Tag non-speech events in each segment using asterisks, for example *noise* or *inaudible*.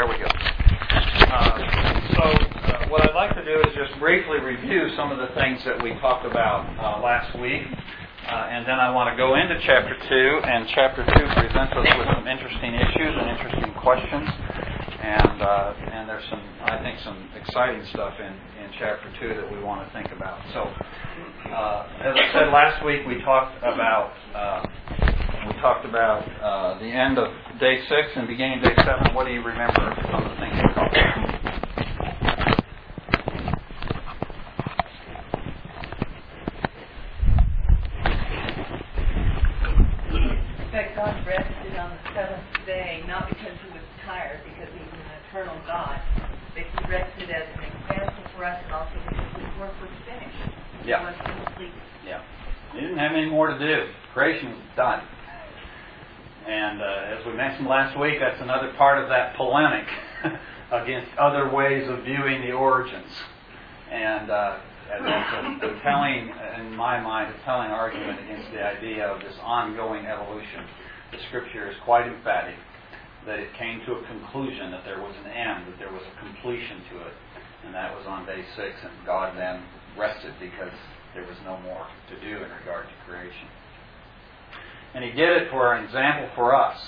there we go. Uh, so, uh, what I'd like to do is just briefly review some of the things that we talked about uh, last week. Uh, and then I want to go into chapter 2, and chapter 2 presents us with some interesting issues and interesting questions. And, uh, and there's some, I think, some exciting stuff in, in chapter 2 that we want to think about. So, uh, as I said last week, we talked about talked about uh, the end of day six and beginning day seven. What do you remember? Some of the things we talked about. that God rested on the seventh day, not because he was tired, because he's an eternal God, but he rested as an example for us and also because his work was finished. Yeah. It was complete. Yeah. He didn't have any more to do. Creation was done. And uh, as we mentioned last week, that's another part of that polemic *laughs* against other ways of viewing the origins. And uh, a, a telling, in my mind, a telling argument against the idea of this ongoing evolution. The Scripture is quite emphatic that it came to a conclusion, that there was an end, that there was a completion to it. And that was on day six, and God then rested because there was no more to do in regard to creation. And He did it for an example for us,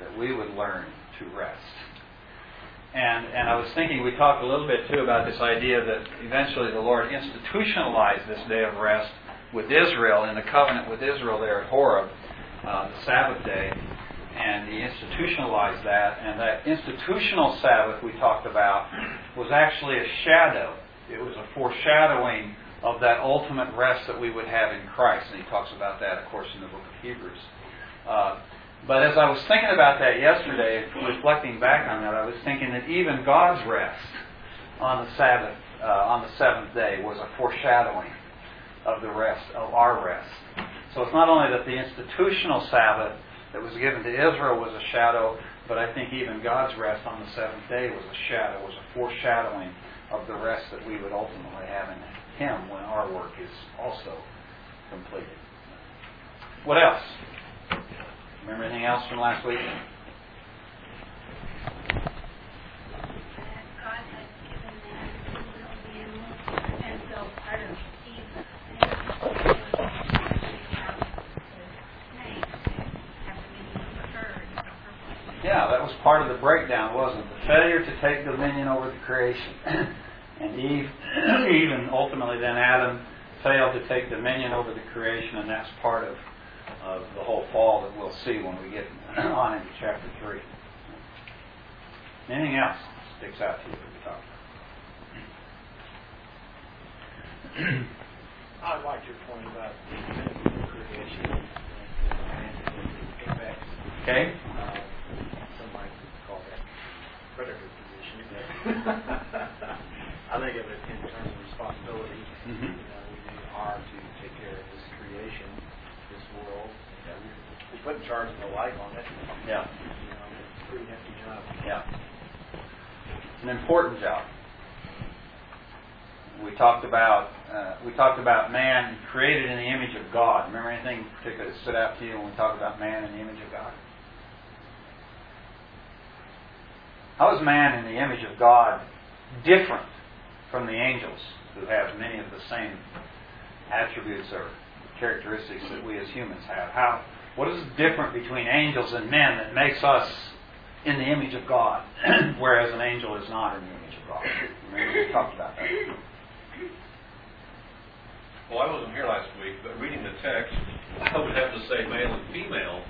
that we would learn to rest. And, and I was thinking, we talked a little bit too about this idea that eventually the Lord institutionalized this day of rest with Israel in the covenant with Israel there at Horeb, uh, the Sabbath day. And He institutionalized that. And that institutional Sabbath we talked about was actually a shadow, it was a foreshadowing of that ultimate rest that we would have in Christ. And He talks about that, of course, in the book of Hebrews. Uh, but as I was thinking about that yesterday, reflecting back on that, I was thinking that even God's rest on the Sabbath, uh, on the seventh day, was a foreshadowing of the rest, of our rest. So it's not only that the institutional Sabbath that was given to Israel was a shadow, but I think even God's rest on the seventh day was a shadow, was a foreshadowing of the rest that we would ultimately have in Him when our work is also completed. What else? Remember anything else from last week? God had given them a view, and so part of Steve's thing Yeah, that was part of the breakdown, wasn't it? The failure to take dominion over the creation. *clears throat* and Eve, *clears throat* Eve and ultimately then Adam failed to take dominion over the creation, and that's part of, of the whole fall that we'll see when we get *clears throat* on into chapter 3. Anything else sticks out to you that we talk about? *clears throat* I like your point about the creation. Okay? Uh, some might call that predator position. I think of it in terms of responsibility. Mhm. You know, we are to take care of this creation, this world. You know, we- we put in charge of the life on it. Yeah. You know, it's a pretty hefty job. Yeah. It's an important job. We talked about uh, we talked about man created in the image of God. Remember anything particular that stood out to you when we talked about man in the image of God? How is man in the image of God different from the angels who have many of the same attributes or characteristics that we as humans have? How what is different between angels and men that makes us in the image of God, *clears throat* whereas an angel is not in the image of God? Remember we talked about that. Well, I wasn't here last week, but reading the text, I would have to say male and female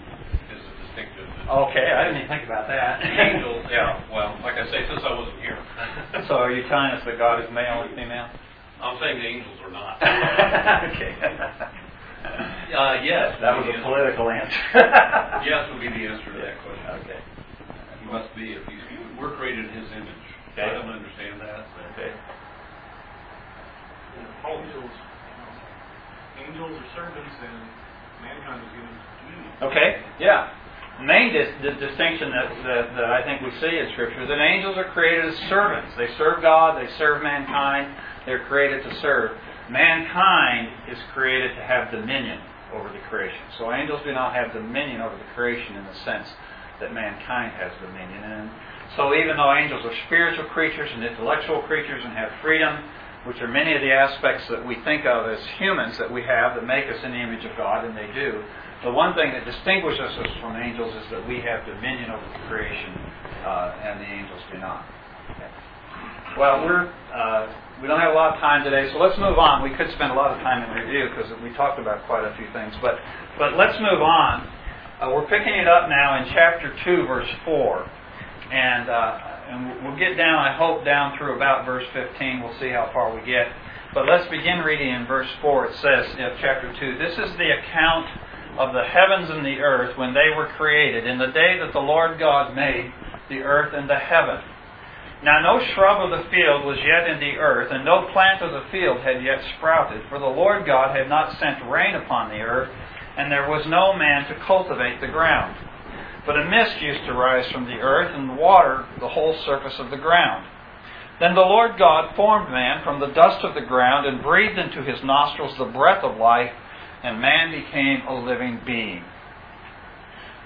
is a distinctive. Okay, I didn't even think about that. *laughs* Angel, yeah, well, like I say, since I wasn't here. so are you telling us that God is male and female? I'm saying the angels are not. *laughs* okay. Uh, yes. That was would be a political answer. answer. *laughs* Yes would be the answer to that question. Okay. He must be, if he's, we're created in his image. Okay. I don't understand that. Okay. angels, angels are servants and mankind is given communion. Okay. Yeah. The main dis- the distinction that, that, that I think we see in Scripture is that angels are created as servants. They serve God, they serve mankind, they're created to serve. Mankind is created to have dominion over the creation. So angels do not have dominion over the creation in the sense that mankind has dominion. And So even though angels are spiritual creatures and intellectual creatures and have freedom, which are many of the aspects that we think of as humans that we have that make us in the image of God, and they do, the one thing that distinguishes us from angels is that we have dominion over the creation, uh, and the angels do not. Okay. Well, we're uh, we don't have a lot of time today, so let's move on. We could spend a lot of time in review because we talked about quite a few things, but but let's move on. Uh, we're picking it up now in chapter two, verse four, and uh, and we'll get down. I hope down through about verse fifteen. We'll see how far we get. But let's begin reading in verse four. It says in chapter two, "This is the account." of the heavens and the earth when they were created, in the day that the Lord God made the earth and the heaven. Now no shrub of the field was yet in the earth, and no plant of the field had yet sprouted, for the Lord God had not sent rain upon the earth, and there was no man to cultivate the ground. But a mist used to rise from the earth and water the whole surface of the ground. Then the Lord God formed man from the dust of the ground and breathed into his nostrils the breath of life, and man became a living being.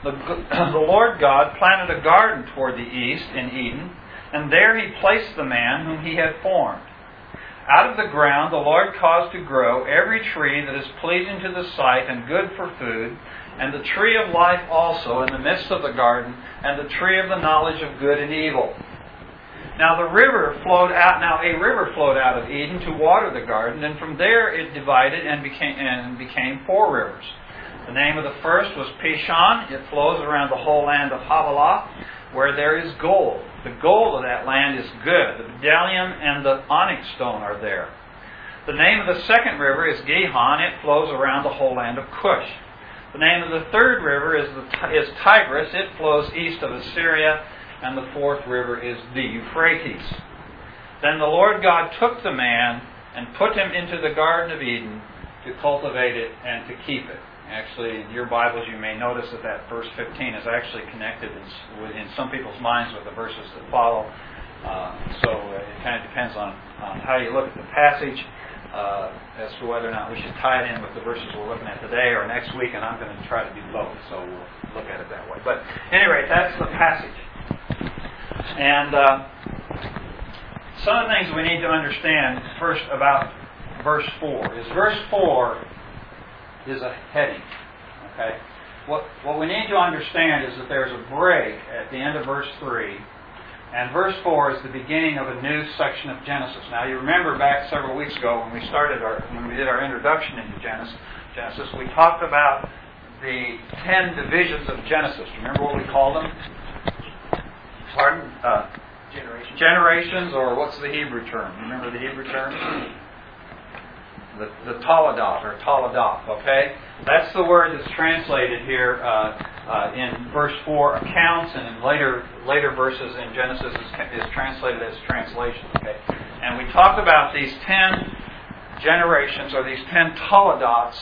The, *clears throat* the Lord God planted a garden toward the east in Eden, and there he placed the man whom he had formed. Out of the ground the Lord caused to grow every tree that is pleasing to the sight and good for food, and the tree of life also in the midst of the garden, and the tree of the knowledge of good and evil. Now the river flowed out. Now a river flowed out of Eden to water the garden, and from there it divided and became and became four rivers. The name of the first was Pishon. It flows around the whole land of Havilah, where there is gold. The gold of that land is good. The bdellium and the onyx stone are there. The name of the second river is Gihon. It flows around the whole land of Cush. The name of the third river is, the, is Tigris. It flows east of Assyria and the fourth river is the Euphrates. Then the Lord God took the man and put him into the Garden of Eden to cultivate it and to keep it. Actually, in your Bibles, you may notice that that verse 15 is actually connected in, in some people's minds with the verses that follow. Uh, so it kind of depends on, on how you look at the passage uh, as to whether or not we should tie it in with the verses we're looking at today or next week, and I'm going to try to do both, so we'll look at it that way. But anyway, that's the passage. And uh, some of the things we need to understand first about verse 4 is verse 4 is a heading. Okay? What, what we need to understand is that there's a break at the end of verse 3, and verse 4 is the beginning of a new section of Genesis. Now, you remember back several weeks ago when we started our, when we did our introduction into Genesis, Genesis, we talked about the ten divisions of Genesis. Remember what we called them? Pardon? Uh, Generations. generations, or what's the Hebrew term? Remember the Hebrew term? The, the Toledot, or Toledot, okay? That's the word that's translated here uh, uh, in verse 4, accounts, and in later later verses in Genesis is, is translated as translation, okay? And we talked about these ten generations, or these ten Toledots,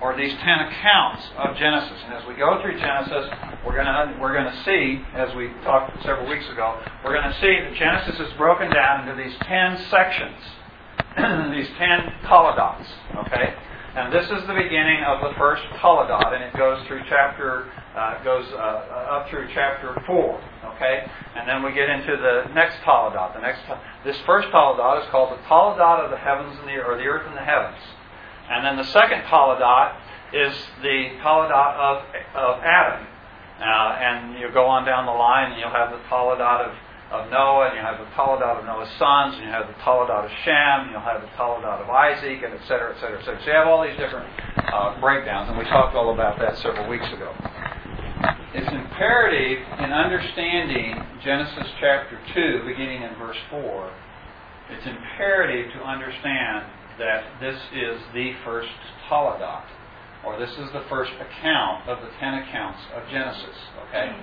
or these ten accounts of Genesis. And as we go through Genesis, we're going to we're going to see, as we talked several weeks ago, we're going to see that Genesis is broken down into these ten sections, *clears throat* these ten toledots. Okay, and this is the beginning of the first toledot, and it goes through chapter uh, goes uh, up through chapter four. Okay, and then we get into the next toledot. The next this first toledot is called the toledot of the heavens and the or the earth and the heavens. And then the second toledot is the toledot of, of Adam. Uh, and you go on down the line and you'll have the toledot of, of Noah, and you have the toledot of Noah's sons, and you have the toledot of Shem, and you'll have the toledot of Isaac, and et cetera, et cetera, et cetera. So you have all these different uh, breakdowns, and we talked all about that several weeks ago. It's imperative in understanding Genesis chapter 2, beginning in verse 4, it's imperative to understand that this is the first Toledot, or this is the first account of the ten accounts of Genesis. Okay?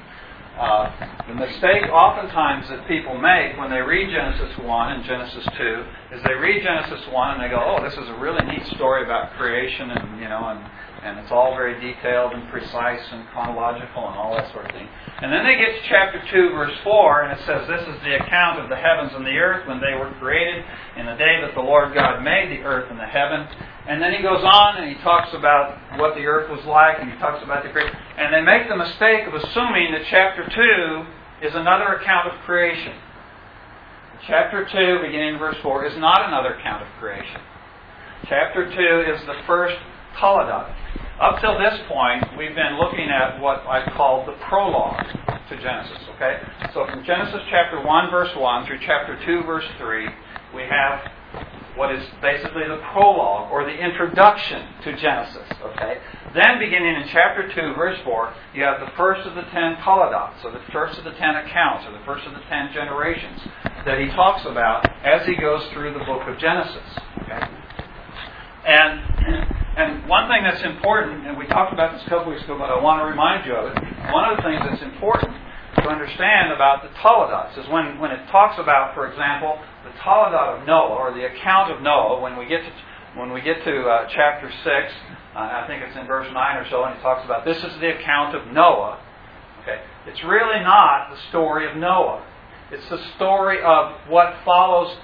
Uh, the mistake oftentimes that people make when they read Genesis 1 and Genesis 2 is they read Genesis 1 and they go, oh, this is a really neat story about creation and, you know, and and it's all very detailed and precise and chronological and all that sort of thing. And then they get to chapter 2, verse 4, and it says, This is the account of the heavens and the earth when they were created in the day that the Lord God made the earth and the heaven. And then he goes on and he talks about what the earth was like, and he talks about the great. And they make the mistake of assuming that chapter 2 is another account of creation. Chapter 2, beginning in verse 4, is not another account of creation. Chapter 2 is the first Toledot. Up till this point, we've been looking at what I call the prologue to Genesis. Okay? So from Genesis chapter 1, verse 1 through chapter 2, verse 3, we have what is basically the prologue or the introduction to Genesis. Okay? Then beginning in chapter 2, verse 4, you have the first of the ten Toledots, or the first of the ten accounts, or the first of the ten generations that he talks about as he goes through the book of Genesis. Okay? And and one thing that's important, and we talked about this a couple weeks ago, but I want to remind you of it. One of the things that's important to understand about the Toledots is when, when it talks about, for example, the Toledot of Noah or the account of Noah. When we get to when we get to uh, chapter six, uh, I think it's in verse nine or so, and he talks about this is the account of Noah. Okay, it's really not the story of Noah. It's the story of what follows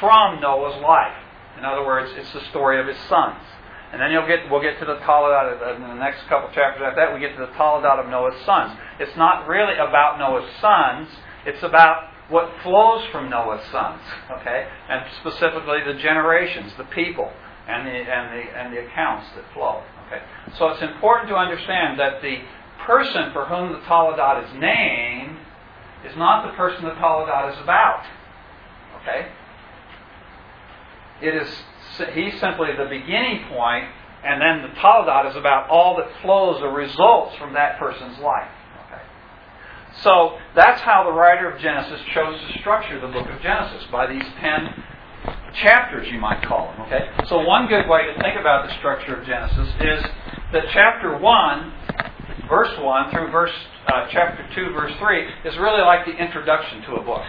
from Noah's life. In other words, it's the story of his sons. And then you'll get, we'll get to the Toledot uh, in the next couple chapters after that. We get to the Toledot of Noah's sons. It's not really about Noah's sons. It's about what flows from Noah's sons. Okay, and specifically the generations, the people, and the and the and the accounts that flow. Okay, so it's important to understand that the person for whom the Toledot is named is not the person the Toledot is about. Okay, it is he's simply the beginning point, and then the Toledot is about all that flows or results from that person's life. Okay. So that's how the writer of Genesis chose to structure the book of Genesis by these ten chapters, you might call them. Okay. So one good way to think about the structure of Genesis is that chapter one, verse one through verse uh, chapter two, verse three is really like the introduction to a book.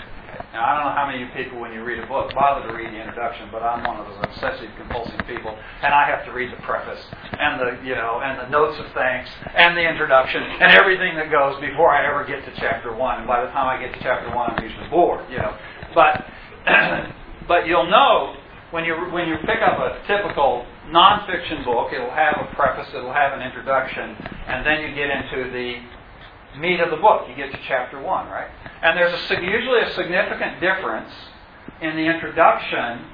Now, I don't know how many of you people, when you read a book, bother to read the introduction, but I'm one of those obsessive compulsive people, and I have to read the preface and the, you know, and the notes of thanks and the introduction and everything that goes before I ever get to chapter one. And by the time I get to chapter one, I'm usually bored, you know. But, *clears throat* but you'll know when you when you pick up a typical nonfiction book, it'll have a preface, it'll have an introduction, and then you get into the meat of the book. You get to chapter 1, right? And there's a, usually a significant difference in the introduction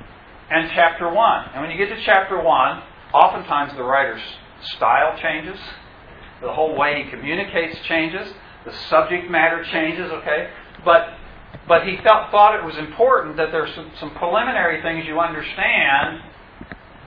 and chapter 1. And when you get to chapter 1, oftentimes the writer's style changes, the whole way he communicates changes, the subject matter changes, okay? But but he felt, thought it was important that there's some, some preliminary things you understand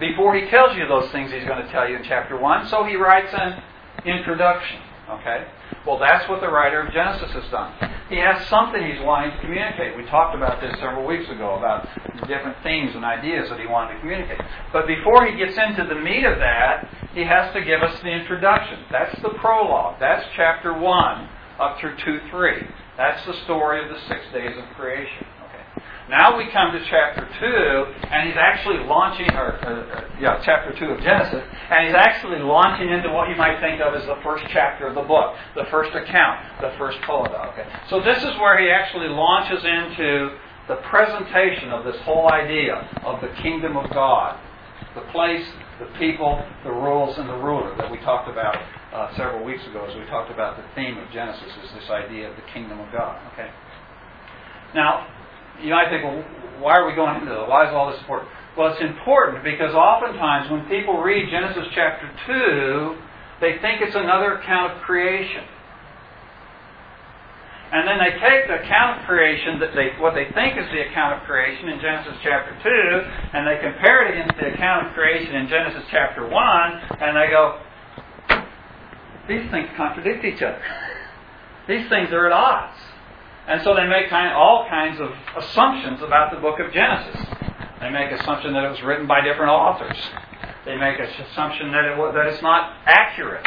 before he tells you those things he's going to tell you in chapter 1. So he writes an introduction. Okay? Well, that's what the writer of Genesis has done. He has something he's wanting to communicate. We talked about this several weeks ago about different themes and ideas that he wanted to communicate. But before he gets into the meat of that, he has to give us the introduction. That's the prologue. That's chapter 1 up through 2 3. That's the story of the six days of creation. Now we come to chapter 2, and he's actually launching, or, uh, yeah, chapter 2 of Genesis, and he's actually launching into what you might think of as the first chapter of the book, the first account, the first Toledot. Okay? So this is where he actually launches into the presentation of this whole idea of the kingdom of God, the place, the people, the rules, and the ruler that we talked about uh, several weeks ago as we talked about the theme of Genesis is this idea of the kingdom of God. Okay. Now, you might think, well, why are we going into that? Why is all this important? Well, it's important because oftentimes when people read Genesis chapter 2, they think it's another account of creation. And then they take the account of creation that they what they think is the account of creation in Genesis chapter 2, and they compare it against the account of creation in Genesis chapter 1, and they go, these things contradict each other. These things are at odds. And so they make kind, all kinds of assumptions about the book of Genesis. They make assumption that it was written by different authors. They make an assumption that, it, that it's not accurate,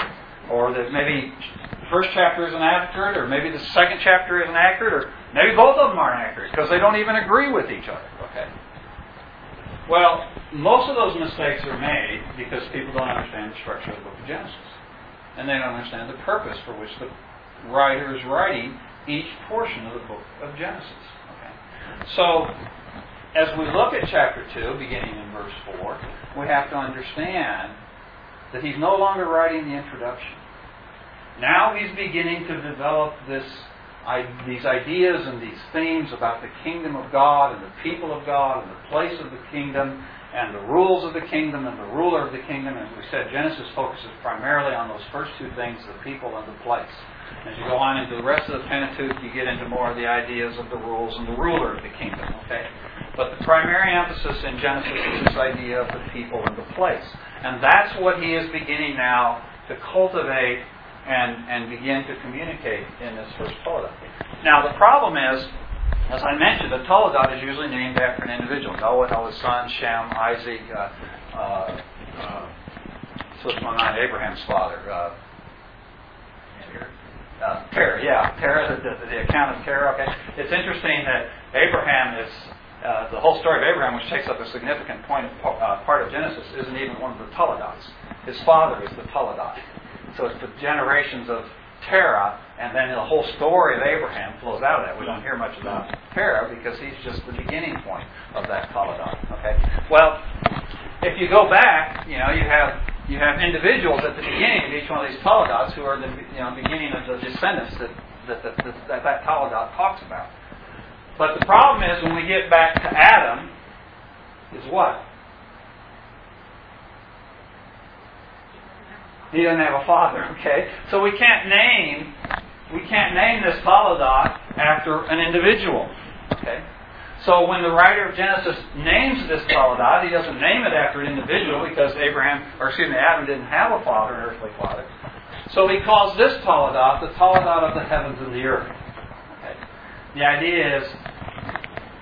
or that maybe the first chapter isn't accurate, or maybe the second chapter isn't accurate, or maybe both of them aren't accurate because they don't even agree with each other. Okay. Well, most of those mistakes are made because people don't understand the structure of the book of Genesis, and they don't understand the purpose for which the writer is writing each portion of the book of Genesis. Okay? So, as we look at chapter 2, beginning in verse 4, we have to understand that he's no longer writing the introduction. Now he's beginning to develop this these ideas and these themes about the kingdom of God and the people of God and the place of the kingdom and the rules of the kingdom and the ruler of the kingdom. As we said, Genesis focuses primarily on those first two things the people and the place. As you go on into the rest of the Pentateuch, you get into more of the ideas of the rules and the ruler of the kingdom. Okay? But the primary emphasis in Genesis is this idea of the people and the place. And that's what he is beginning now to cultivate and, and begin to communicate in this first Toledot. Now, the problem is, as I mentioned, the Toledot is usually named after an individual. Noah, Noah's son, Shem, Isaac, uh, uh, uh, Abraham's father. Uh, uh, Terah, yeah, Terah, the, the, the account of Terah. Okay, it's interesting that Abraham is uh, the whole story of Abraham, which takes up a significant point uh, part of Genesis, isn't even one of the Toledots. His father is the Toledot. So it's the generations of Terah, and then the whole story of Abraham flows out of that. We don't hear much about Terah because he's just the beginning point of that Toledot. Okay. Well, if you go back, you know, you have you have individuals at the beginning of each one of these Toledots who are the you know, beginning of the descendants that that, that, that, that, talks about. But the problem is when we get back to Adam, is what? He doesn't have a father, *laughs* okay? So we can't name we can't name this Toledot after an individual. Okay? So when the writer of Genesis names this Toledot, he doesn't name it after an individual because Abraham, or excuse me, Adam didn't have a father, an earthly father. So he calls this Toledot the Toledot of the heavens and the earth. Okay. The idea is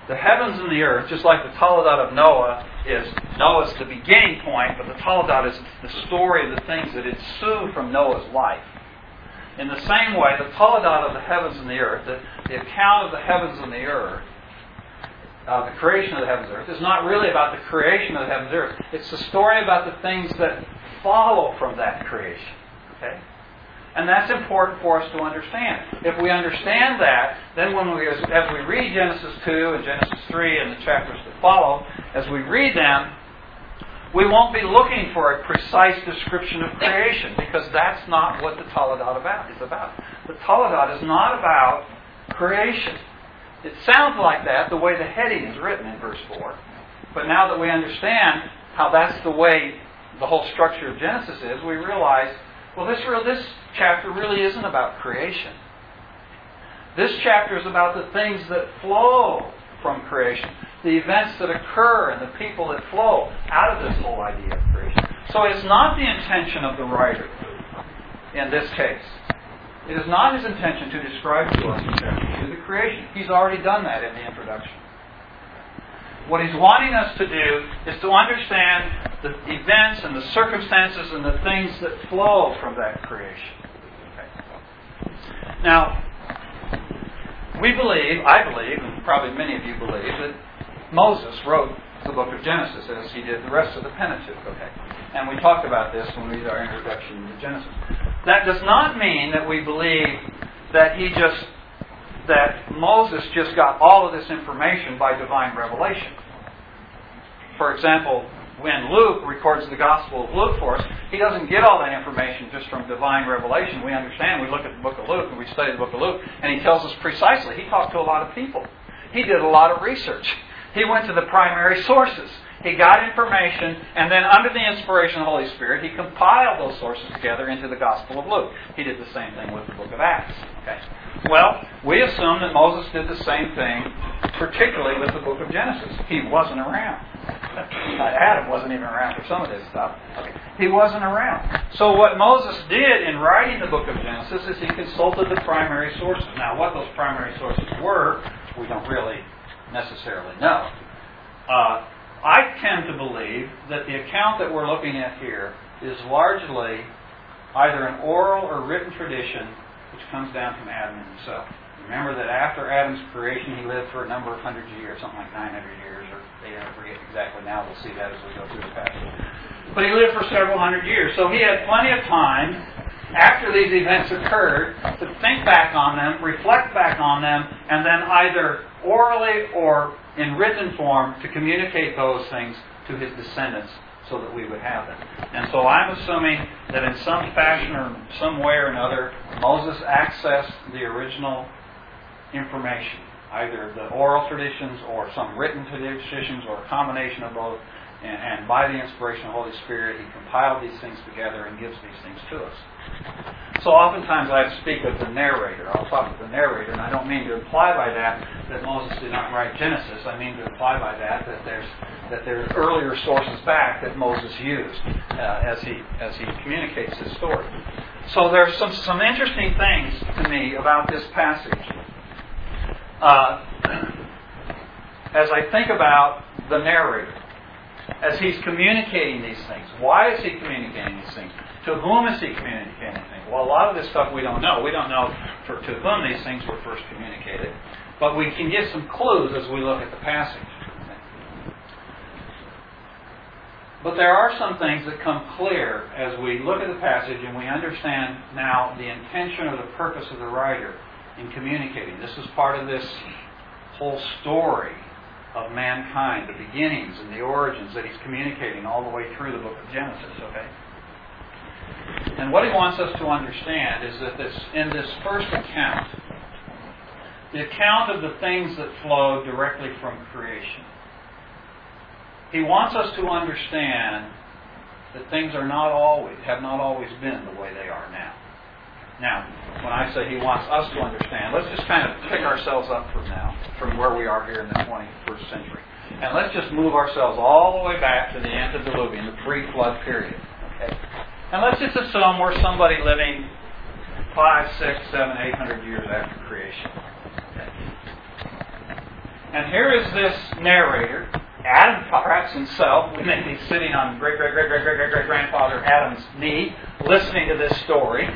the heavens and the earth, just like the Toledot of Noah is Noah's the beginning point, but the Toledot is the story of the things that ensue from Noah's life. In the same way, the Toledot of the heavens and the earth, the, the account of the heavens and the earth, uh, the creation of the heavens and earth, is not really about the creation of the heavens and earth. It's the story about the things that follow from that creation. Okay? And that's important for us to understand. If we understand that, then when we, as, as we read Genesis 2 and Genesis 3 and the chapters that follow, as we read them, we won't be looking for a precise description of creation because that's not what the Toledot about is about. The Toledot is not about creation. It sounds like that the way the heading is written in verse 4. But now that we understand how that's the way the whole structure of Genesis is, we realize, well, this, real, this chapter really isn't about creation. This chapter is about the things that flow from creation, the events that occur and the people that flow out of this whole idea of creation. So it's not the intention of the writer in this case. It is not his intention to describe to us the creation. He's already done that in the introduction. What he's wanting us to do is to understand the events and the circumstances and the things that flow from that creation. Okay. Now, we believe, I believe, and probably many of you believe, that Moses wrote the book of Genesis as he did the rest of the Pentateuch. Okay. And we talked about this when we did our introduction to Genesis. That does not mean that we believe that he just that Moses just got all of this information by divine revelation. For example, when Luke records the Gospel of Luke for us, he doesn't get all that information just from divine revelation. We understand, we look at the book of Luke and we study the book of Luke, and he tells us precisely. He talked to a lot of people, he did a lot of research, he went to the primary sources. He got information, and then under the inspiration of the Holy Spirit, he compiled those sources together into the Gospel of Luke. He did the same thing with the book of Acts. Okay. Well, we assume that Moses did the same thing, particularly with the book of Genesis. He wasn't around. Adam wasn't even around for some of this stuff. Okay. He wasn't around. So what Moses did in writing the book of Genesis is he consulted the primary sources. Now, what those primary sources were, we don't really necessarily know. Uh, I tend to believe that the account that we're looking at here is largely either an oral or written tradition which comes down from Adam himself. Remember that after Adam's creation, he lived for a number of hundred years, something like 900 years, or I forget exactly now. We'll see that as we go through the passage. But he lived for several hundred years, so he had plenty of time after these events occurred to think back on them, reflect back on them, and then either orally or in written form to communicate those things to his descendants so that we would have them. And so I'm assuming that in some fashion or some way or another, Moses accessed the original information, either the oral traditions or some written traditions or a combination of both. And, and by the inspiration of the Holy Spirit, He compiled these things together and gives these things to us. So oftentimes I speak of the narrator. I'll talk of the narrator, and I don't mean to imply by that that Moses did not write Genesis. I mean to imply by that that there's that there's earlier sources back that Moses used uh, as he as he communicates his story. So there's some some interesting things to me about this passage. Uh, *clears throat* as I think about the narrator, as he's communicating these things, why is he communicating these things? To whom is he communicating these things? Well, a lot of this stuff we don't know. We don't know for, to whom these things were first communicated. But we can get some clues as we look at the passage. But there are some things that come clear as we look at the passage and we understand now the intention or the purpose of the writer in communicating. This is part of this whole story of mankind, the beginnings and the origins that he's communicating all the way through the book of Genesis, okay? And what he wants us to understand is that this in this first account, the account of the things that flow directly from creation. He wants us to understand that things are not always have not always been the way they are now. Now, when I say he wants us to understand, let's just kind of pick ourselves up from now, from where we are here in the 21st century. And let's just move ourselves all the way back to the antediluvian, the the pre-flood period. Okay? And let's just assume we're somebody living five, six, seven, eight hundred years after creation. Okay. And here is this narrator, Adam perhaps himself. We may be sitting on great, great, great, great, great, great, great grandfather Adam's knee, listening to this story.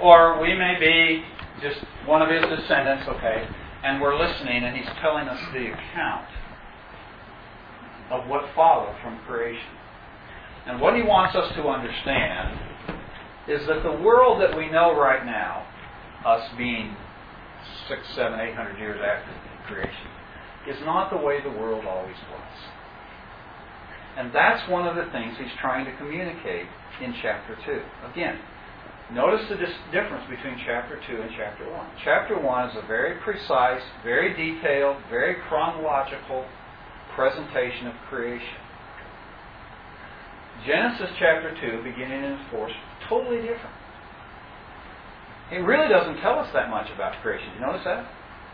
Or we may be just one of his descendants, okay, and we're listening and he's telling us the account of what followed from creation. And what he wants us to understand is that the world that we know right now, us being six, seven, eight hundred years after creation, is not the way the world always was. And that's one of the things he's trying to communicate in chapter 2. Again, notice the dis- difference between chapter 2 and chapter 1. Chapter 1 is a very precise, very detailed, very chronological presentation of creation. Genesis chapter 2, beginning in its force, totally different. He really doesn't tell us that much about creation. You notice that?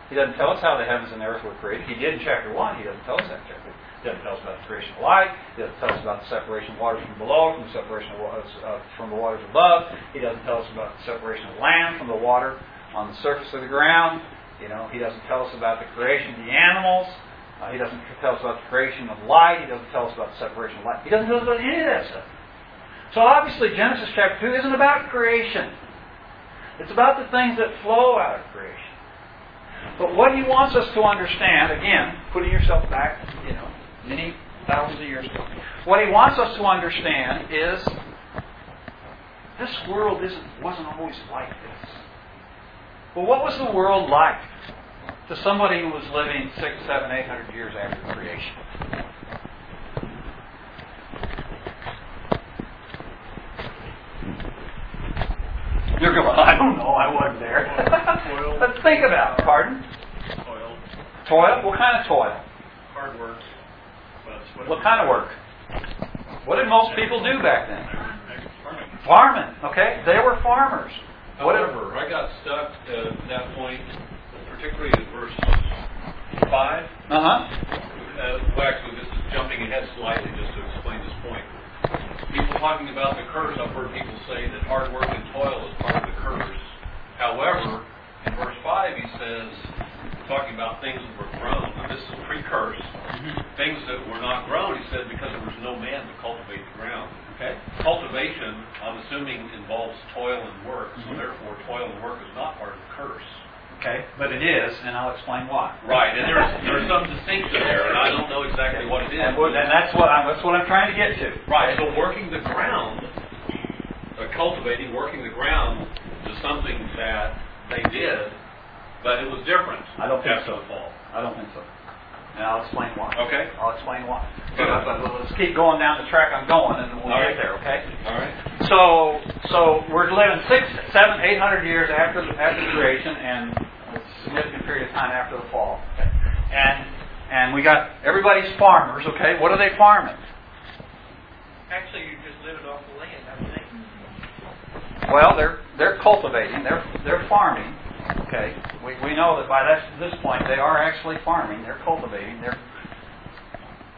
He doesn't tell us how the heavens and the earth were created. He did in chapter 1. He doesn't tell us that in chapter He doesn't tell us about the creation of light. He doesn't tell us about the separation of waters from below, from the separation of waters, uh, from the waters above. He doesn't tell us about the separation of land from the water on the surface of the ground. You know, he doesn't tell us about the creation of the animals. Uh, he doesn't tell us about the creation of light. He doesn't tell us about the separation of light. He doesn't tell us about any of that stuff. So obviously, Genesis chapter 2 isn't about creation. It's about the things that flow out of creation. But what he wants us to understand, again, putting yourself back, you know, many thousands of years ago, what he wants us to understand is this world isn't, wasn't always like this. Well, what was the world like to somebody who was living six, seven, eight hundred years after creation? You're going, I don't know, I wasn't there. Let's *laughs* think about it. Pardon? Toil, Toil? What kind of toil? hard work. What kind of work? What did most people do back then? Farming. Farming, okay? They were farmers. However, I got stuck at that point, particularly in verse five. Uh huh. Uh, well, actually, this is jumping ahead slightly just to explain this point. People talking about the curse, I've heard people say that hard work and toil is part of the curse. However, in verse 5, he says, talking about things that were grown, and this is pre-curse, things that were not grown, he said, because there was no man to cultivate the ground. Okay. Cultivation, I'm assuming, involves toil and work, so Mhm. therefore toil and work is not part of the curse. Okay, but it is, and I'll explain why. Right, and there's, there's some distinction there, and I don't know exactly what it is. And, and that's what I'm, that's what I'm trying to get to. Right, so working the ground, uh, cultivating, working the ground is something that they did, but it was different I don't think after so. the fall. I don't think so. And I'll explain why. Okay. I'll explain why. Good. But, but let's keep going down the track I'm going, and we'll All get right. there. Okay. All right. So, so we're living six, seven, eight hundred years after the, after the creation, and a significant period of time after the fall. Okay? And and we got everybody's farmers. Okay, what are they farming? Actually, you just live it off the land, I think. Well, they're they're cultivating. They're they're farming. Okay, we we know that by this this point they are actually farming. They're cultivating. They're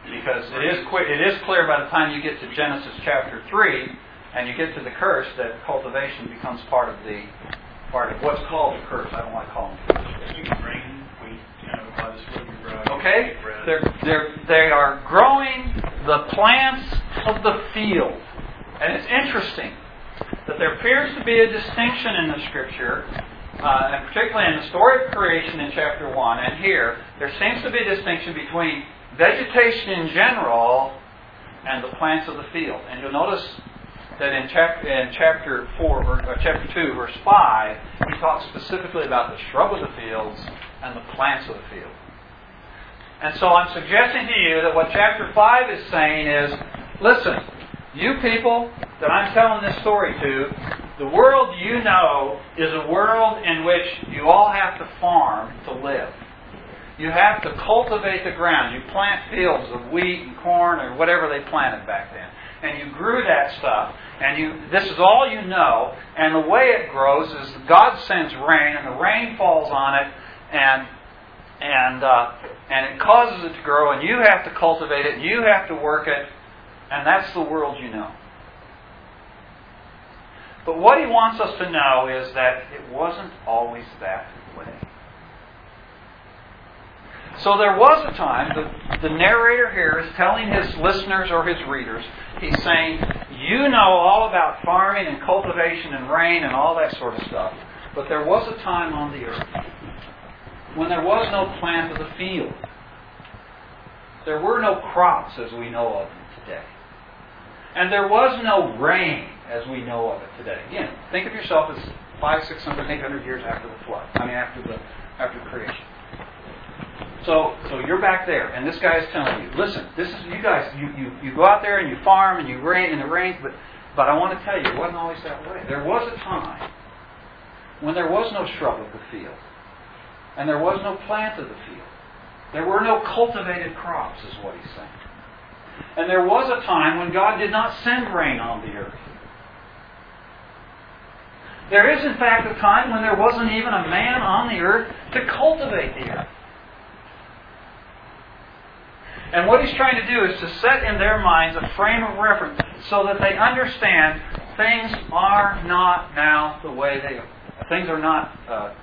because it is clear, it is clear by the time you get to Genesis chapter three and you get to the curse that cultivation becomes part of the part of what's called the curse. I don't like calling it. curse. You can grain, wheat, you know, by the sweat of your brow. you Okay, they're they're they are growing the plants of the field, and it's interesting that there appears to be a distinction in the scripture, uh, and particularly in the story of creation in chapter one, and here there seems to be a distinction between vegetation in general and the plants of the field. And you'll notice that in, chap- in chapter four, or uh, chapter two, verse five, he talks specifically about the shrub of the fields and the plants of the field. And so I'm suggesting to you that what chapter 5 is saying is listen, you people that I'm telling this story to, the world you know is a world in which you all have to farm to live. You have to cultivate the ground. You plant fields of wheat and corn or whatever they planted back then. And you grew that stuff, and you this is all you know, and the way it grows is God sends rain, and the rain falls on it, and and uh, and it causes it to grow, and you have to cultivate it, and you have to work it, and that's the world you know. But what he wants us to know is that it wasn't always that way. So there was a time, that the narrator here is telling his listeners or his readers, he's saying, You know all about farming and cultivation and rain and all that sort of stuff, but there was a time on the earth when there was no plant of the field. There were no crops as we know of them today. And there was no rain as we know of it today. Again, think of yourself as five, six hundred, eight hundred years after the flood. I mean, after the after creation. So, so you're back there, and this guy is telling you, listen, this is you guys. You, you, you go out there and you farm and you rain and it rains, but but I want to tell you, it wasn't always that way. There was a time when there was no shrub of the field, and there was no plant of the field. There were no cultivated crops, is what he's saying. And there was a time when God did not send rain on the earth. There is, in fact, a time when there wasn't even a man on the earth to cultivate the earth. And what he's trying to do is to set in their minds a frame of reference so that they understand things are not now the way they are. Things are not, uh,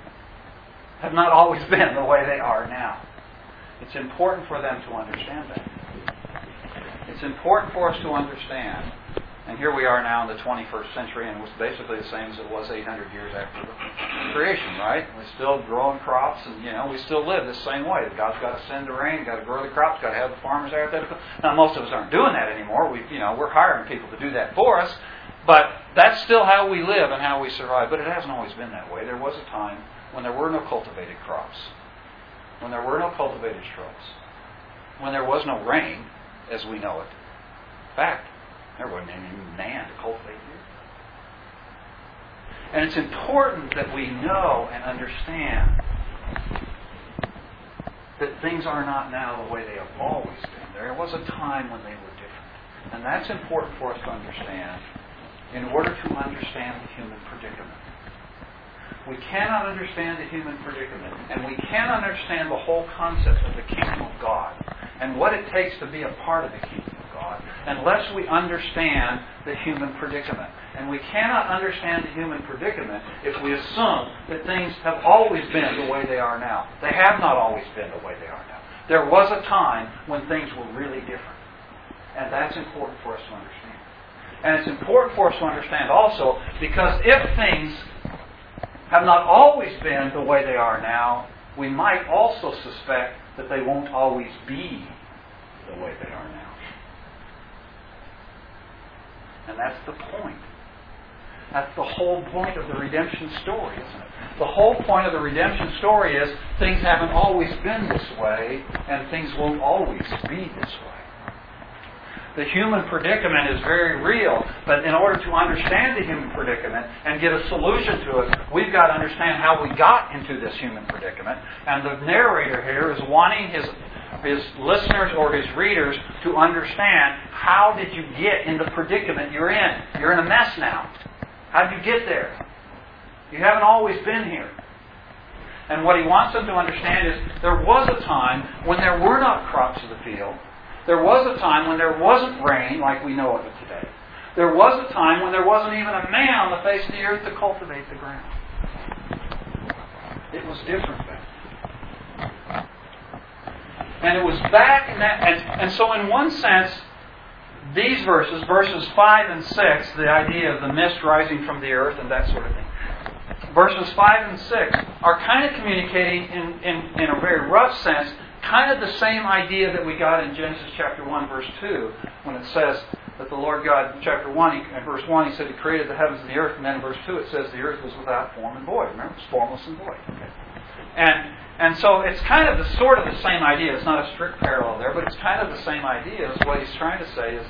have not always *laughs* been the way they are now. It's important for them to understand that. It's important for us to understand. And here we are now in the 21st century, and it was basically the same as it was 800 years after creation, right? We're still growing crops, and you know we still live the same way. God's got to send the rain, got to grow the crops, got to have the farmers out there. Now most of us aren't doing that anymore. We, you know, we're hiring people to do that for us, but that's still how we live and how we survive. But it hasn't always been that way. There was a time when there were no cultivated crops, when there were no cultivated shrubs, when there was no rain as we know it. Fact, there wasn't any man to cultivate earth. And it's important that we know and understand that things are not now the way they have always been. There was a time when they were different. And that's important for us to understand in order to understand the human predicament. We cannot understand the human predicament, and we cannot understand the whole concept of the kingdom of God and what it takes to be a part of the kingdom unless we understand the human predicament. And we cannot understand the human predicament if we assume that things have always been the way they are now. They have not always been the way they are now. There was a time when things were really different. And that's important for us to understand. And it's important for us to understand also because if things have not always been the way they are now, we might also suspect that they won't always be the way they are now. And that's the point. That's the whole point of the redemption story, isn't it? The whole point of the redemption story is things haven't always been this way, and things won't always be this way. The human predicament is very real, but in order to understand the human predicament and get a solution to it, we've got to understand how we got into this human predicament. And the narrator here is wanting his his listeners or his readers to understand how did you get in the predicament you're in. You're in a mess now. How did you get there? You haven't always been here. And what he wants them to understand is there was a time when there were not crops of the field. There was a time when there wasn't rain like we know of it today. There was a time when there wasn't even a man on the face of the earth to cultivate the ground. It was different. And it was back in that, and, and so in one sense, these verses, verses 5 and 6, the idea of the mist rising from the earth and that sort of thing, verses 5 and 6 are kind of communicating in, in, in a very rough sense, kind of the same idea that we got in Genesis chapter 1, verse 2, when it says that the Lord God, chapter 1, he, in verse 1, he said he created the heavens and the earth, and then in verse 2 it says the earth was without form and void. Remember? It's formless and void. Okay. And and so it's kind of the sort of the same idea. It's not a strict parallel there, but it's kind of the same idea. What he's trying to say is,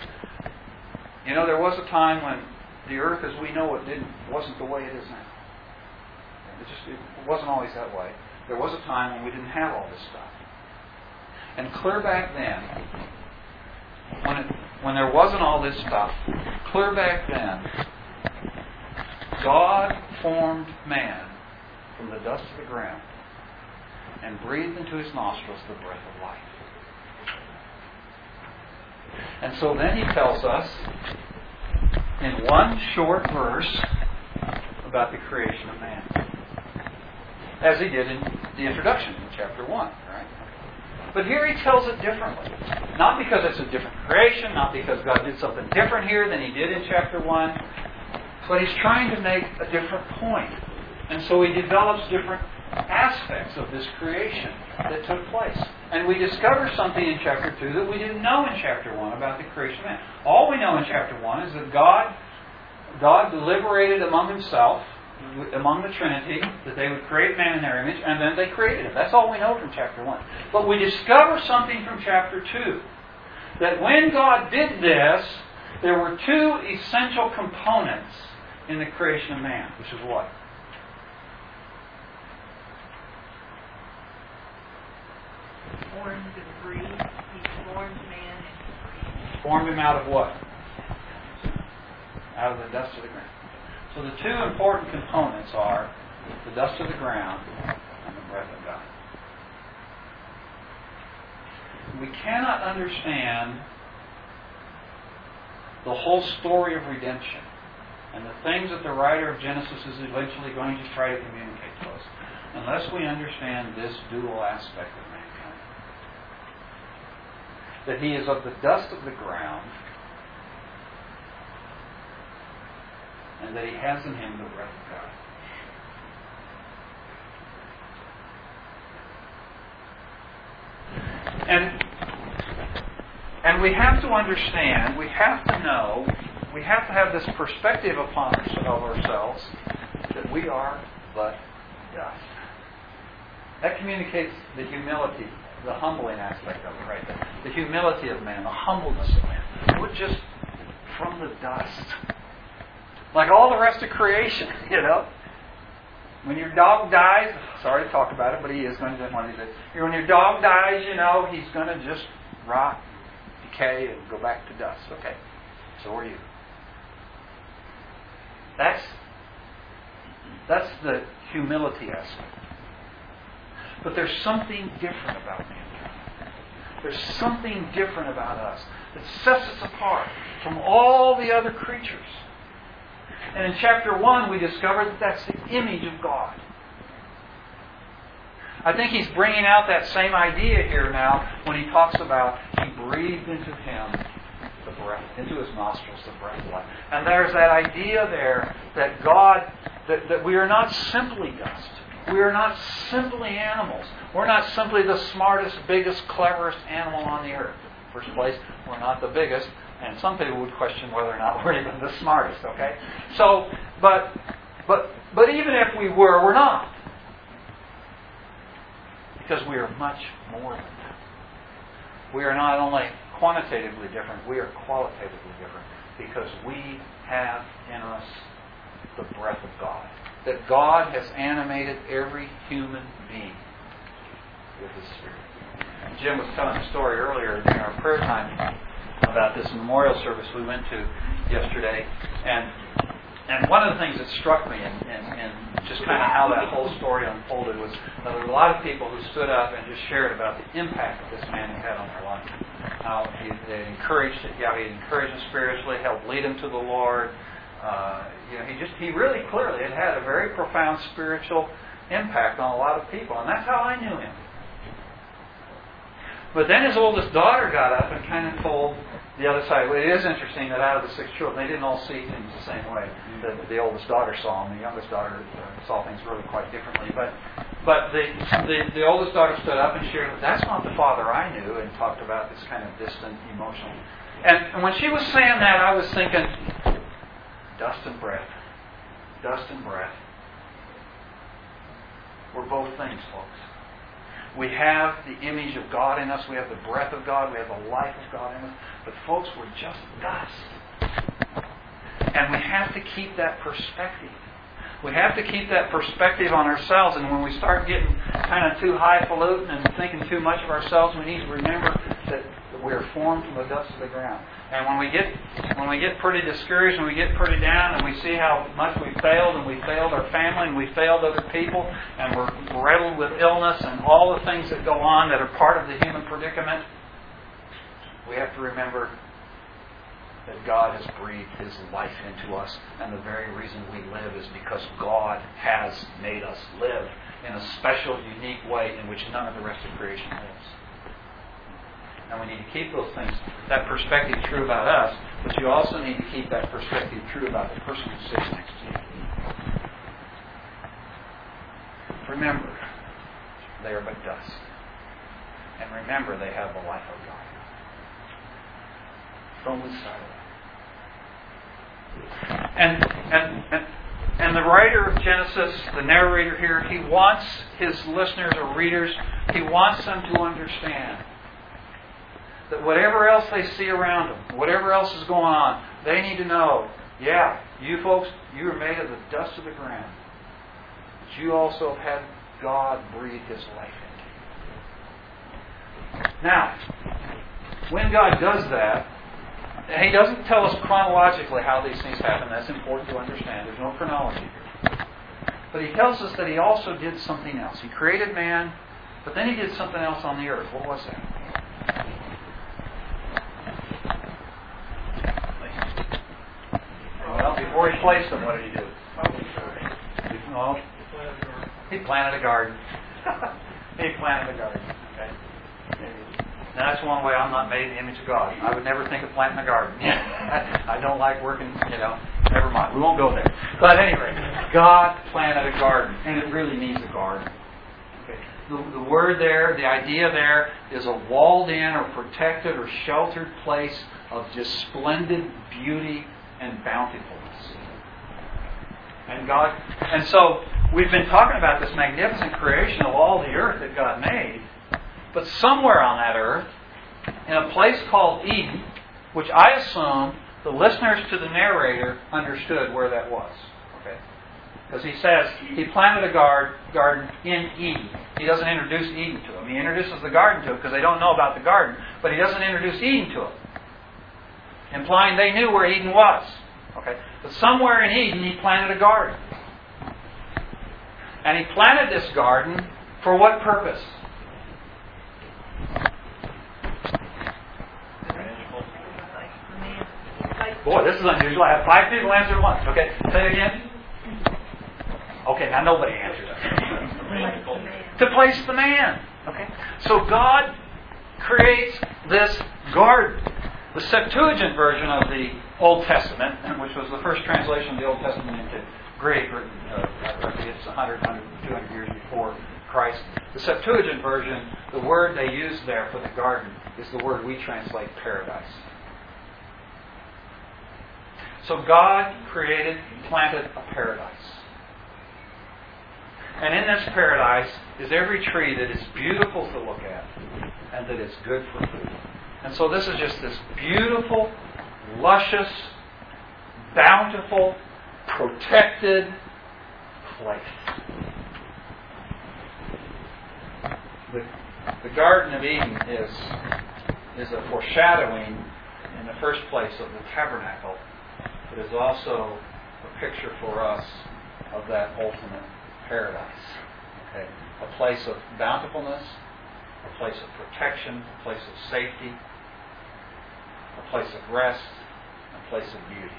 you know, there was a time when the earth, as we know it, didn't wasn't the way it is now. It just it wasn't always that way. There was a time when we didn't have all this stuff. And clear back then, when it, when there wasn't all this stuff, clear back then, God formed man from the dust of the ground and breathed into his nostrils the breath of life. And so then he tells us in one short verse about the creation of man. As he did in the introduction in chapter 1, right? But here he tells it differently. Not because it's a different creation, not because God did something different here than he did in chapter 1, but he's trying to make a different point. And so he develops different aspects of this creation that took place. And we discover something in chapter 2 that we didn't know in chapter 1 about the creation of man. All we know in chapter 1 is that God, God deliberated among himself, among the Trinity, that they would create man in their image, and then they created him. That's all we know from chapter 1. But we discover something from chapter 2. That when God did this, there were two essential components in the creation of man, which is what? Formed and breathed. He formed man and breathed. Formed him out of what? Out of the dust of the ground. So the two important components are the dust of the ground and the breath of God. We cannot understand the whole story of redemption and the things that the writer of Genesis is eventually going to try to communicate to us unless we understand this dual aspect. That he is of the dust of the ground and that he has in him the breath of God. And and we have to understand, we have to know, we have to have this perspective upon ourselves that we are but dust. That communicates the humility, the humbling aspect of it right there. The humility of man, the humbleness of man. We're just from the dust. Like all the rest of creation, *laughs* you know. When your dog dies, sorry to talk about it, but he is going to days. When your dog dies, you know, he's going to just rot, decay, and go back to dust. Okay. So are you. That's that's the humility aspect. But there's something different about mankind. There's something different about us that sets us apart from all the other creatures. And in chapter 1, we discover that that's the image of God. I think he's bringing out that same idea here now when he talks about he breathed into him the breath, into his nostrils the breath of life. And there's that idea there that God, that, that we are not simply dust. We are not simply animals. We're not simply the smartest, biggest, cleverest animal on the earth. First place, we're not the biggest, and some people would question whether or not we're even the smartest, okay? So, but, but, but even if we were, we're not. Because we are much more than that. We are not only quantitatively different, we are qualitatively different because we have in us the breath of God. That God has animated every human being with His Spirit. Jim was telling a story earlier during our prayer time about this memorial service we went to yesterday, and and one of the things that struck me and, and, and just kind of how that whole story unfolded was that there were a lot of people who stood up and just shared about the impact that this man had on their life. How he they encouraged, yeah, he encouraged them spiritually, helped lead them to the Lord. Uh, you know, he just he really clearly had had a very profound spiritual impact on a lot of people, and that's how I knew him. But then his oldest daughter got up and kind of told the other side. Well, it is interesting that out of the six children, they didn't all see things the same way. The, the oldest daughter saw them. The youngest daughter uh, saw things really quite differently. But but the, the the oldest daughter stood up and shared, "That's not the father I knew," and talked about this kind of distant, emotional. And, and when she was saying that, I was thinking, dust and breath, dust and breath. We're both things, folks. We have the image of God in us. We have the breath of God. We have the life of God in us. But, folks, we're just dust. And we have to keep that perspective. We have to keep that perspective on ourselves. And when we start getting kind of too highfalutin and thinking too much of ourselves, we need to remember that we are formed from the dust of the ground. And when we get when we get pretty discouraged and we get pretty down and we see how much we failed and we failed our family and we failed other people and we're riddled with illness and all the things that go on that are part of the human predicament, we have to remember that God has breathed His life into us, and the very reason we live is because God has made us live in a special, unique way in which none of the rest of creation lives. And we need to keep those things, that perspective true about us, but you also need to keep that perspective true about the person who sits next to you. Remember, they are but dust. And remember, they have the life of God. Don't lose sight of that. And, and, and, and the writer of Genesis, the narrator here, he wants his listeners or readers, he wants them to understand that whatever else they see around them, whatever else is going on, they need to know, yeah, you folks, you are made of the dust of the ground. But you also have had God breathe His life into you. Now, when God does that, He doesn't tell us chronologically how these things happen. That's important to understand. There's no chronology here. But He tells us that He also did something else. He created man, but then He did something else on the earth. What was that? Well, before he placed them, what did he do? Well, he planted a garden. *laughs* he planted a garden. Okay. Now that's one way I'm not made in the image of God. I would never think of planting a garden. *laughs* I don't like working, you know. Never mind. We won't go there. But anyway, God planted a garden, and it really needs a garden. Okay. The, the word there, the idea there, is a walled in or protected or sheltered place of just splendid beauty and bountifulness. And God, and so we've been talking about this magnificent creation of all the earth that God made, but somewhere on that earth, in a place called Eden, which I assume the listeners to the narrator understood where that was. Okay? Because he says he planted a guard, garden in Eden. He doesn't introduce Eden to them. He introduces the garden to them because they don't know about the garden, but he doesn't introduce Eden to them implying they knew where Eden was. Okay? But somewhere in Eden, he planted a garden. And he planted this garden for what purpose? Boy, this is unusual. I have five people answer at once. Okay, say it again. Okay, now nobody answered to place the man. Okay, so God creates this garden. The Septuagint version of the Old Testament, which was the first translation of the Old Testament into Greek, or uh, it's 100, 100, 200 years before Christ. The Septuagint version, the word they use there for the garden is the word we translate paradise. So God created, planted a paradise. And in this paradise is every tree that is beautiful to look at and that is good for food. And so this is just this beautiful, luscious, bountiful, protected place. The, the Garden of Eden is, is a foreshadowing, in the first place, of the tabernacle. But is also a picture for us of that ultimate paradise. Okay? A place of bountifulness, a place of protection, a place of safety, a place of rest, a place of beauty.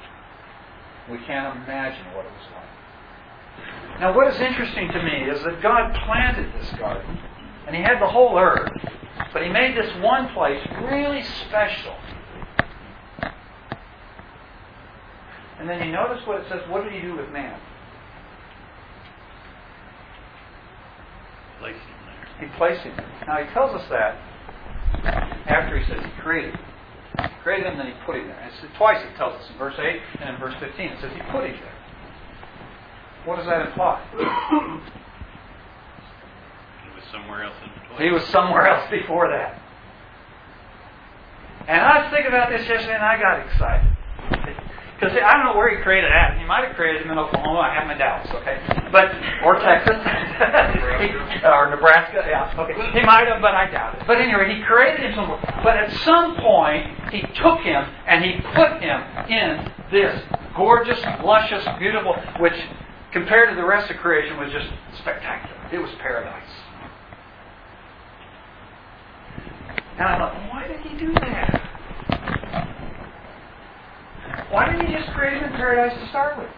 We can't imagine what it was like. Now, what is interesting to me is that God planted this garden, and He had the whole earth, but He made this one place really special. And then you notice what it says what did He do with man? Placed him there. He placed him there. Now, He tells us that after He says He created created him, then He put him there. And it's, twice it tells us in verse 8 and in verse 15. It says He put him there. What does that imply? He was somewhere else in between. He was somewhere else before that. And I was thinking about this yesterday and I got excited. Because I don't know where he created Adam. He might have created him in Oklahoma. I have my doubts, okay? But or Texas. He- or Nebraska, yeah. Okay. He might have, but I doubt it. But anyway, he created him somewhere. But at some point he took him and he put him in this gorgeous, luscious, beautiful, which compared to the rest of creation was just spectacular. It was paradise. And I thought, why did he do that? Why didn't he just create him in paradise to start with?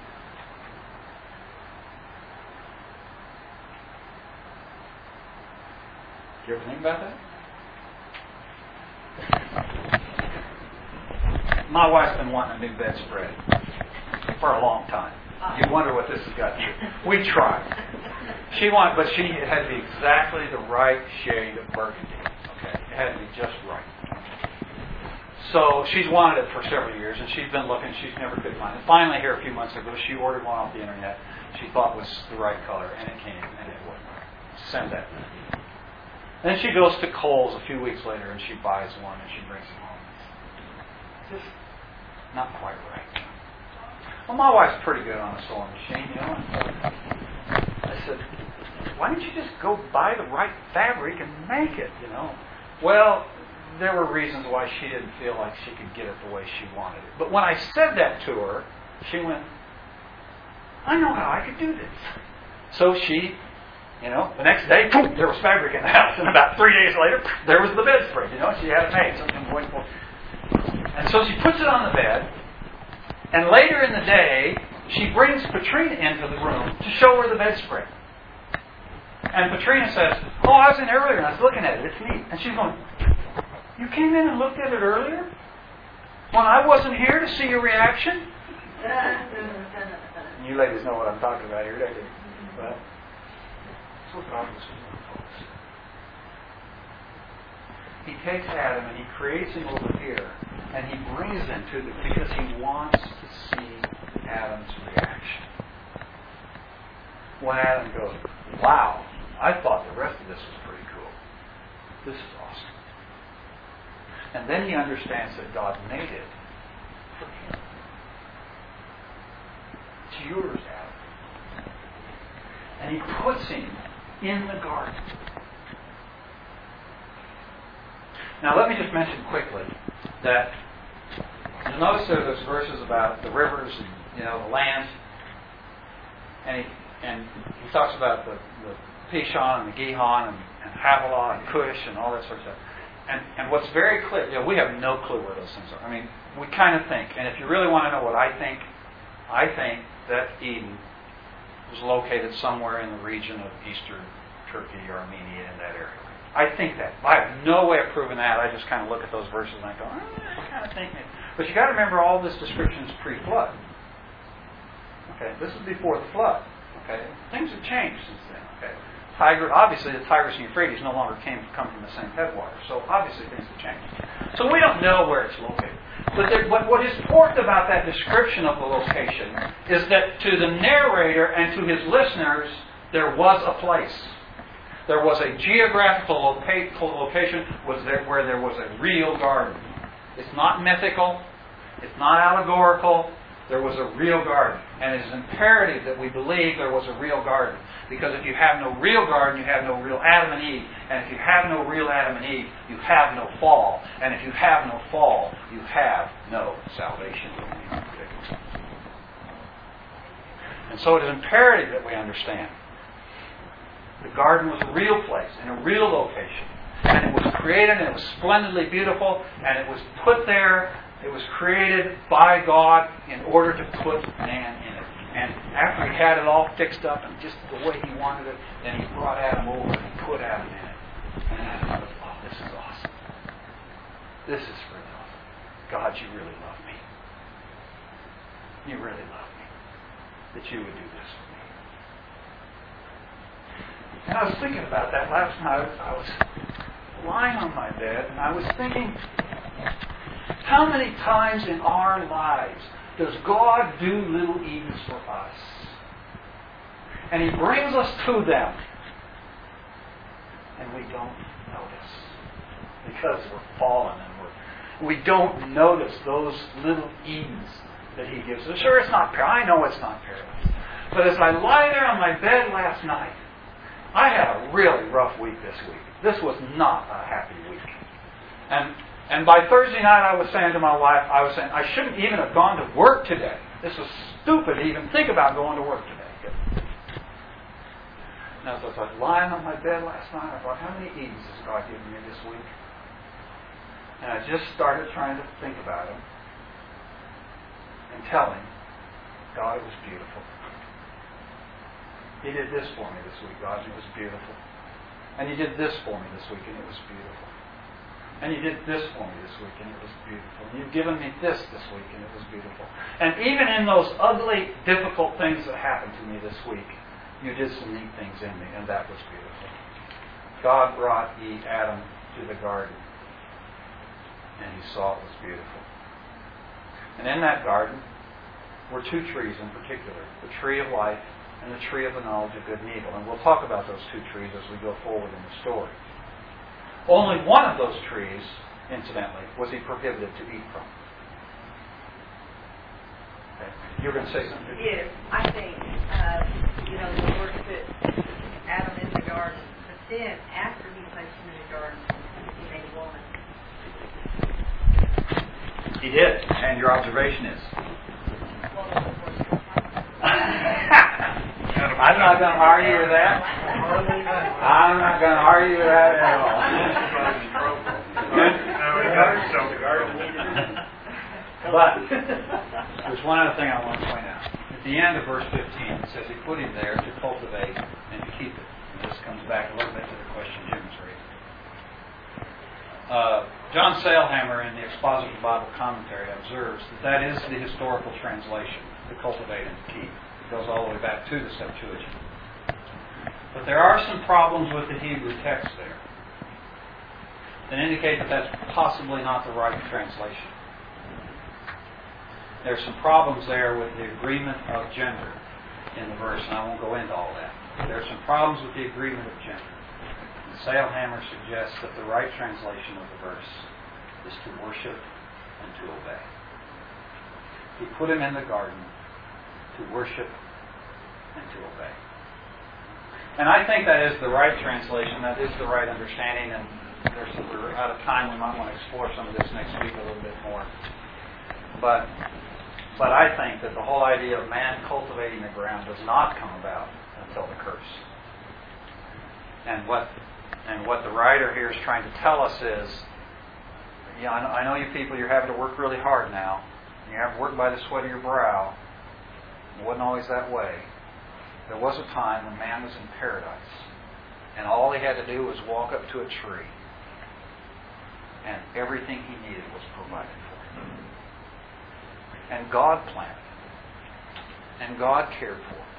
You ever think about that? My wife's been wanting a new bedspread for a long time. You wonder what this has got to do. We tried. She wanted, but she it had to be exactly the right shade of burgundy. Okay, it had to be just right. So she's wanted it for several years, and she's been looking. She's never could find it. Finally, here a few months ago, she ordered one off the internet. She thought was the right color, and it came, and it wasn't. Send that. Then she goes to Kohl's a few weeks later, and she buys one, and she brings it home. It's just not quite right. Well, my wife's pretty good on a sewing machine, you know. I said, why don't you just go buy the right fabric and make it, you know? Well, there were reasons why she didn't feel like she could get it the way she wanted it. But when I said that to her, she went, I know how I could do this. So she, you know, the next day, poof, there was fabric in the house. And about three days later, there was the bedspread, you know, she had it made. Something wonderful. And so she puts it on the bed. And later in the day, she brings Katrina into the room to show her the bedspread. And Katrina says, Oh, I was in earlier and I was looking at it. It's neat. And she's going, You came in and looked at it earlier? When I wasn't here to see your reaction? *laughs* You ladies know what I'm talking about here, don't you? Well, that's what God was doing, folks. He takes Adam and he creates him over here, and he brings him to the because he wants to see Adam's reaction. When Adam goes, "Wow, I thought the rest of this was pretty cool. This is awesome," and then he understands that God made it for him. It's yours, Adam. And he puts him in the garden. Now, let me just mention quickly that you'll notice there there's verses about the rivers and you know the land, and he and he talks about the, the Pishon and the Gihon and, and Havilah and Cush and all that sort of stuff. And and what's very clear, you know, we have no clue where those things are. I mean, we kind of think, and if you really want to know what I think, I think that Eden was located somewhere in the region of eastern Turkey or Armenia in that area. I think that. I have no way of proving that. I just kind of look at those verses and I go, eh, I kind of think. But you got to remember all this description is pre-flood. Okay, this is before the flood. Okay, things have changed since then. Okay, Tigris, obviously the Tigris and Euphrates no longer came come from the same headwaters, so obviously things have changed. So we don't know where it's located. But, there, but what is important about that description of the location is that to the narrator and to his listeners, there was a place. There was a geographical location where there was a real garden. It's not mythical. It's not allegorical. There was a real garden. And it is imperative that we believe there was a real garden. Because if you have no real garden, you have no real Adam and Eve. And if you have no real Adam and Eve, you have no fall. And if you have no fall, you have no salvation. And so it is imperative that we understand. The garden was a real place, in a real location. And it was created, and it was splendidly beautiful, and it was put there it was created by God in order to put man in it. And after he had it all fixed up and just the way he wanted it, then he brought Adam over and he put Adam in it. And Adam thought, oh, this is awesome. This is really awesome. God, you really love me. You really love me. That you would do this. And I was thinking about that last night. I was lying on my bed and I was thinking, how many times in our lives does God do little Edens for us? And He brings us to them. And we don't notice. Because we're fallen and we're, we don't notice those little Edens that He gives us. Sure, it's not paradise. I know it's not paradise. But as I lie there on my bed last night, I had a really rough week this week. This was not a happy week. And and by Thursday night, I was saying to my wife, I was saying, I shouldn't even have gone to work today. This was stupid to even think about going to work today. Now, as I was lying on my bed last night, I thought, how many Edens has God given me this week? And I just started trying to think about him and tell him, God, it was beautiful. He did this for me this week, God, and it was beautiful. And He did this for me this week, and it was beautiful. And you did this for me this week, and it was beautiful. And you've given me this this week, and it was beautiful. And even in those ugly, difficult things that happened to me this week, you did some neat things in me, and that was beautiful. God brought ye Adam to the garden, and he saw it was beautiful. And in that garden were two trees in particular the tree of life and the tree of the knowledge of good and evil. And we'll talk about those two trees as we go forward in the story. Only one of those trees, incidentally, was he prohibited to eat from. Okay. You're going to say something? Yes, I think, uh, you know, the Lord put Adam in the garden, but then after he placed him in the garden, he made a woman. He did, and your observation is. Well, of course, I'm not going to argue with that. I'm not going to argue with that at all. But there's one other thing I want to point out. At the end of verse 15, it says he put him there to cultivate and to keep it. And this comes back a little bit to the question Jim was raising. Uh, John Sailhamer in the Expositor Bible Commentary observes that that is the historical translation, to cultivate and to keep. Goes all the way back to the Septuagint. But there are some problems with the Hebrew text there that indicate that that's possibly not the right translation. There's some problems there with the agreement of gender in the verse, and I won't go into all that. There's some problems with the agreement of gender. And Sailhamer suggests that the right translation of the verse is to worship and to obey. He put him in the garden to worship and to obey. And I think that is the right translation, that is the right understanding, and we're out of time. We might want to explore some of this next week a little bit more. But but I think that the whole idea of man cultivating the ground does not come about until the curse. And what and what the writer here is trying to tell us is, yeah, I know, I know you people, you're having to work really hard now. You have to work by the sweat of your brow. Wasn't always that way. There was a time when man was in paradise, and all he had to do was walk up to a tree, and everything he needed was provided for him. And God planted it. And God cared for it.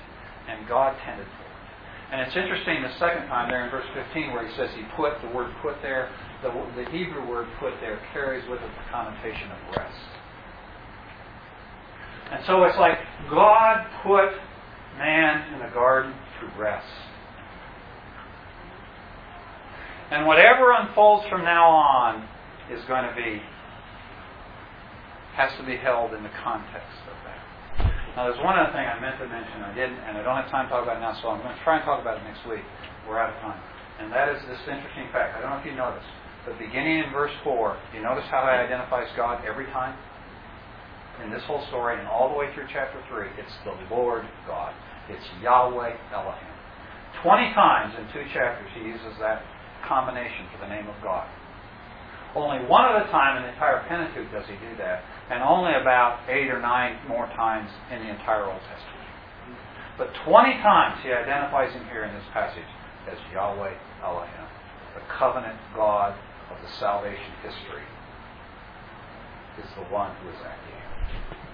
And God tended for it. And it's interesting the second time there in verse 15 where he says he put, the word put there, the, the Hebrew word put there carries with it the connotation of rest. And so it's like God put man in the garden to rest. And whatever unfolds from now on is going to be, has to be held in the context of that. Now, there's one other thing I meant to mention, I didn't, and I don't have time to talk about it now, so I'm going to try and talk about it next week. We're out of time. And that is this interesting fact. I don't know if you noticed, but beginning in verse 4, do you notice how it identifies God every time? In this whole story, and all the way through chapter 3, it's the Lord God. It's Yahweh Elohim. 20 times in two chapters he uses that combination for the name of God. Only one other time in the entire Pentateuch does he do that, and only about eight or nine more times in the entire Old Testament. But 20 times he identifies him here in this passage as Yahweh Elohim, the covenant God of the salvation history, is the one who is acting.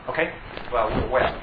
Okay? Well, well.